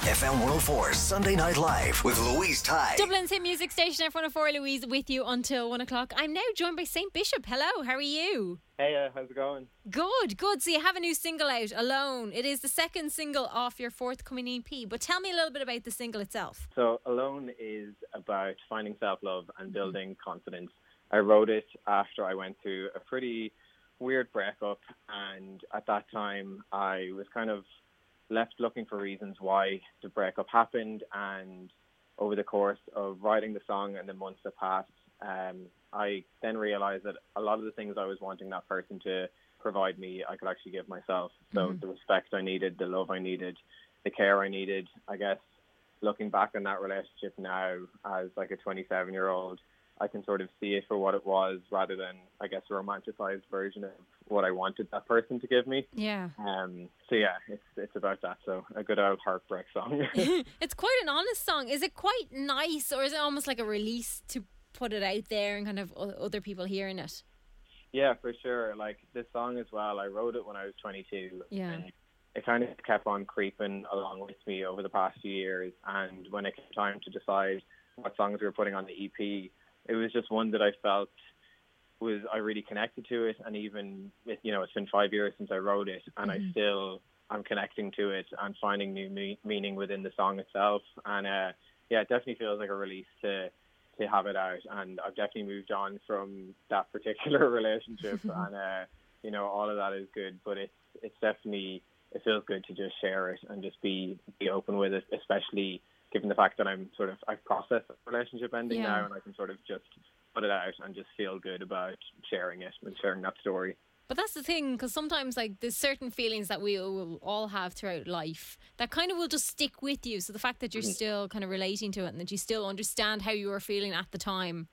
FM 104 Sunday Night Live with Louise Ty. Dublin's hit music station F104 Louise with you until one o'clock. I'm now joined by Saint Bishop. Hello, how are you? Hey, uh, how's it going? Good, good. So you have a new single out, Alone. It is the second single off your forthcoming EP. But tell me a little bit about the single itself. So, Alone is about finding self love and building confidence. I wrote it after I went through a pretty weird breakup, and at that time, I was kind of left looking for reasons why the breakup happened. And over the course of writing the song and the months that passed, um, I then realized that a lot of the things I was wanting that person to provide me, I could actually give myself. So the respect I needed, the love I needed, the care I needed. I guess looking back on that relationship now as like a 27 year old, I can sort of see it for what it was rather than, I guess, a romanticized version of what I wanted that person to give me. Yeah. Um, so yeah, it's it's about that. So a good old heartbreak song. it's quite an honest song. Is it quite nice or is it almost like a release to put it out there and kind of other people hearing it? yeah, for sure. Like this song as well. I wrote it when I was 22. Yeah. And it kind of kept on creeping along with me over the past few years. And when it came time to decide what songs we were putting on the EP, it was just one that I felt was I really connected to it. And even you know, it's been five years since I wrote it, and I still I'm connecting to it and finding new me- meaning within the song itself. And uh, yeah, it definitely feels like a release to to have it out. And I've definitely moved on from that particular relationship, and uh, you know, all of that is good. But it's it's definitely it feels good to just share it and just be be open with it, especially given the fact that I'm sort of I've processed the relationship ending Yeah. now, and I can sort of just put it out and just feel good about sharing it and sharing that story. But that's the thing, because sometimes like there's certain feelings that we will all have throughout life that kind of will just stick with you. So the fact that you're mm-hmm. still kind of relating to it and that you still understand how you were feeling at the time.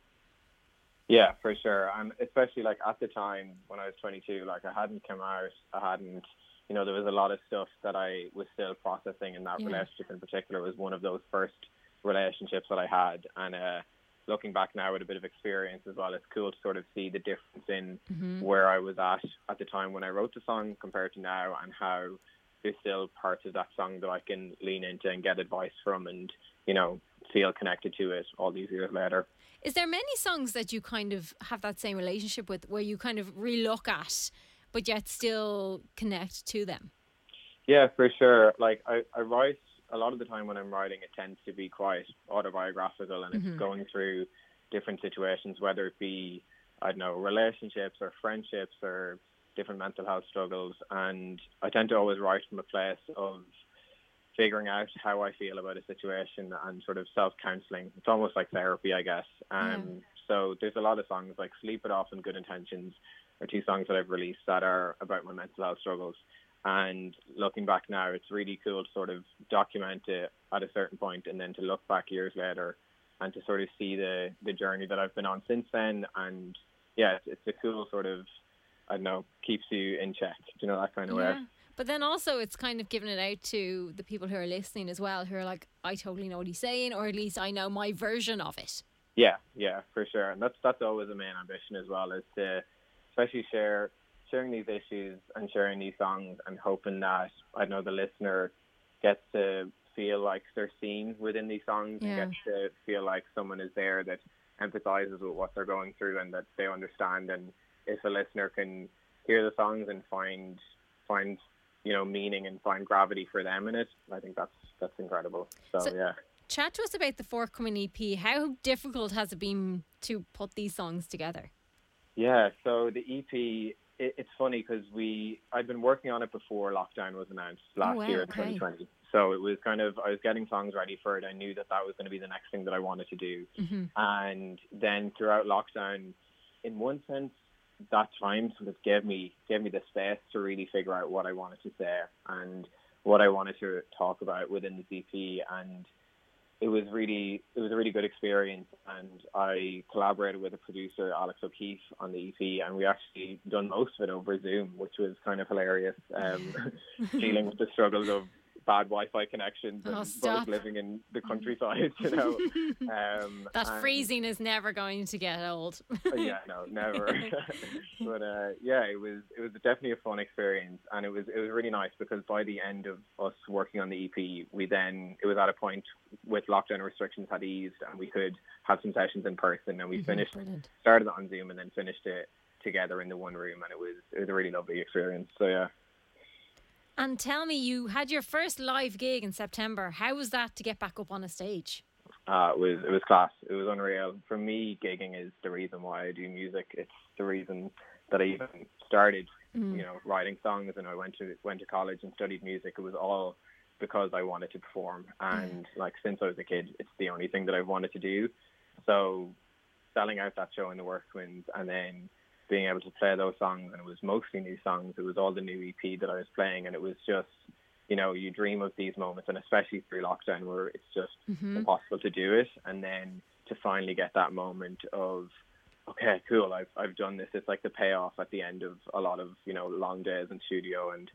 Yeah, for sure. And especially like at the time when I was 22, like I hadn't come out, I hadn't, you know, there was a lot of stuff that I was still processing, and that Yeah. relationship in particular was one of those first relationships that I had. And uh, looking back now with a bit of experience as well, it's cool to sort of see the difference in where I was at at the time when I wrote the song compared to now, and how there's still parts of that song that I can lean into and get advice from, and you know, feel connected to it all these years later. Is there many songs that you kind of have that same relationship with where you kind of relook at, but yet still connect to them? Yeah, for sure. Like I, I write a lot of the time when I'm writing, it tends to be quite autobiographical, and it's going through different situations, whether it be I don't know relationships or friendships or different mental health struggles, and I tend to always write from a place of figuring out how I feel about a situation and sort of self counseling. It's almost like therapy, I guess. Um, So there's a lot of songs like "Sleep It Off" and "Good Intentions" are two songs that I've released that are about my mental health struggles. And looking back now, it's really cool to sort of document it at a certain point and then to look back years later and to sort of see the, the journey that I've been on since then. And yeah, it's, it's a cool sort of, I don't know, keeps you in check, you know, that kind of way. But then also it's kind of giving it out to the people who are listening as well, who are like, I totally know what he's saying, or at least I know my version of it. Yeah, yeah, for sure. And that's that's always a main ambition as well, is to especially share sharing these issues and sharing these songs and hoping that I know the listener gets to feel like they're seen within these songs Yeah. and gets to feel like someone is there that empathizes with what they're going through and that they understand and if a listener can hear the songs and find find you know meaning and find gravity for them in it, I think that's that's incredible. So, So- yeah. Chat to us about the forthcoming EP. How difficult has it been to put these songs together? Yeah, so the EP, it, it's funny because we, I'd been working on it before lockdown was announced last Oh, wow, year in okay. 2020. So it was kind of, I was getting songs ready for it. I knew that that was going to be the next thing that I wanted to do. Mm-hmm. And then throughout lockdown, in one sense, that time sort of gave me gave me the space to really figure out what I wanted to say. And what I wanted to talk about within the EP, and it was really it was a really good experience. And I collaborated with a producer, Alex O'Keefe, on the EP, and we actually done most of it over Zoom, which was kind of hilarious. Um, dealing with the struggles of bad Wi-Fi connections Oh, and both living in the countryside, you know. Um, That and- freezing is never going to get old. yeah, no, never. but uh, yeah, it was it was definitely a fun experience, and it was it was really nice because by the end of us working on the EP, we then it was at a point with lockdown restrictions had eased, and we could have some sessions in person, and we finished Brilliant. started it on Zoom and then finished it together in the one room, and it was it was a really lovely experience. So yeah. And tell me, you had your first live gig in September. How was that to get back up on a stage? Uh, it was it was class. It was unreal. For me, gigging is the reason why I do music. It's the reason that I even started, you know, writing songs and I went to went to college and studied music. It was all because I wanted to perform. And like since I was a kid, it's the only thing that I've wanted to do. So selling out that show in the Worst Winds and then being able to play those songs and it was mostly new songs. It was all the new EP that I was playing and it was just you know, you dream of these moments and especially through lockdown where it's just mm-hmm. impossible to do it and then to finally get that moment of okay, cool, I've I've done this. It's like the payoff at the end of a lot of, you know, long days in studio and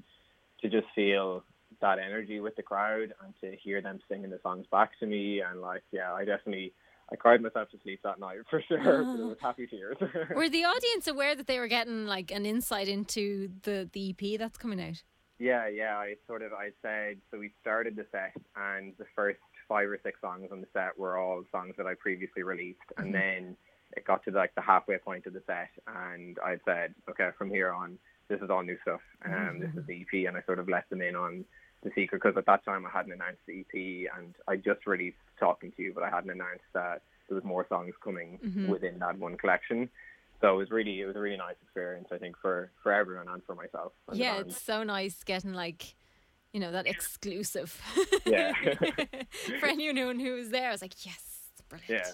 to just feel that energy with the crowd and to hear them singing the songs back to me and like yeah, I definitely I cried myself to sleep that night for sure. but it was happy tears. Were the audience aware that they were getting like an insight into the, the EP that's coming out? Yeah, yeah. I sort of I said so. We started the set, and the first five or six songs on the set were all songs that I previously released, and then it got to like the halfway point of the set, and I said, okay, from here on, this is all new stuff. Um, this is the EP, and I sort of let them in on the secret because at that time I hadn't announced the EP, and I just released Talking to You, but I hadn't announced that there was more songs coming mm-hmm. within that one collection. So it was really it was a really nice experience, I think, for for everyone and for myself. and Yeah, it's um, so nice getting like, you know, that exclusive. Yeah. for anyone who was there, I was like, yes, brilliant. Yeah.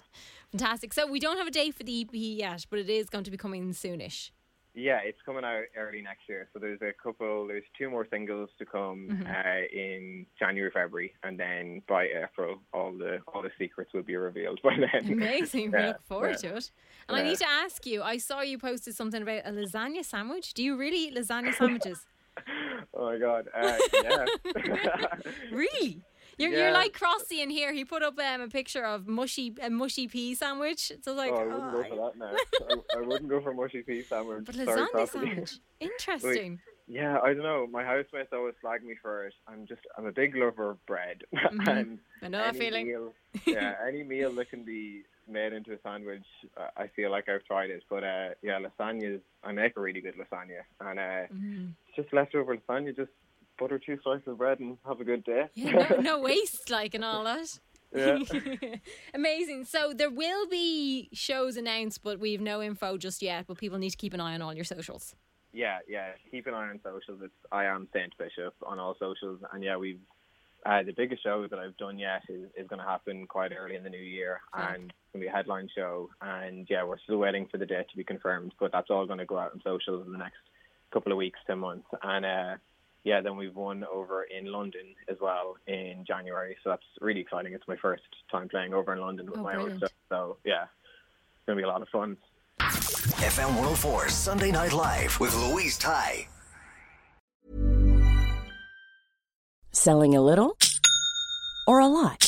Fantastic. So we don't have a date for the EP yet, but it is going to be coming soonish. Yeah, it's coming out early next year. So there's a couple, there's two more singles to come Mm-hmm. uh, in January, February, and then by April, all the all the secrets will be revealed by then. Amazing. we look forward yeah. to it. And I need to ask you, I saw you posted something about a lasagna sandwich. Do you really eat lasagna sandwiches? oh my god, uh, yeah, really? You're, you're like Crossy in here. He put up um, a picture of mushy a mushy pea sandwich. So like, oh, I wouldn't go "Oh, for that now. I, I wouldn't go for mushy pea sandwich. but Sorry, lasagna Crossy. sandwich. Interesting. Yeah, I don't know. My housemates always flag me for it. I'm just, I'm a big lover of bread, and I know that feeling. Meal, yeah, any meal that can be made into a sandwich, uh, I feel like I've tried it. But uh, yeah, lasagnas, I make a really good lasagna, and uh, Mm. it's just leftover lasagna. Just butter two slices of bread and have a good day. Yeah, no, no waste, like, and all that. Yeah. Amazing. So there will be shows announced, but we've no info just yet. But people need to keep an eye on all your socials. yeah, yeah. Keep an eye on socials. It's I am Saint Bishop on all socials, and yeah, we've uh, the biggest show that I've done yet is, is going to happen quite early in the new year, Fab. and it's going to be a headline show. And yeah, we're still waiting for the date to be confirmed, but that's all going to go out on socials in the next couple of weeks to months. And uh, yeah, then we've won over in London as well in January, so that's really exciting. It's my first time playing over in London with Oh, my own stuff, so yeah, it's going to be a lot of fun. FM 104 Sunday Night Live with Louise Ty. Selling a little or a lot?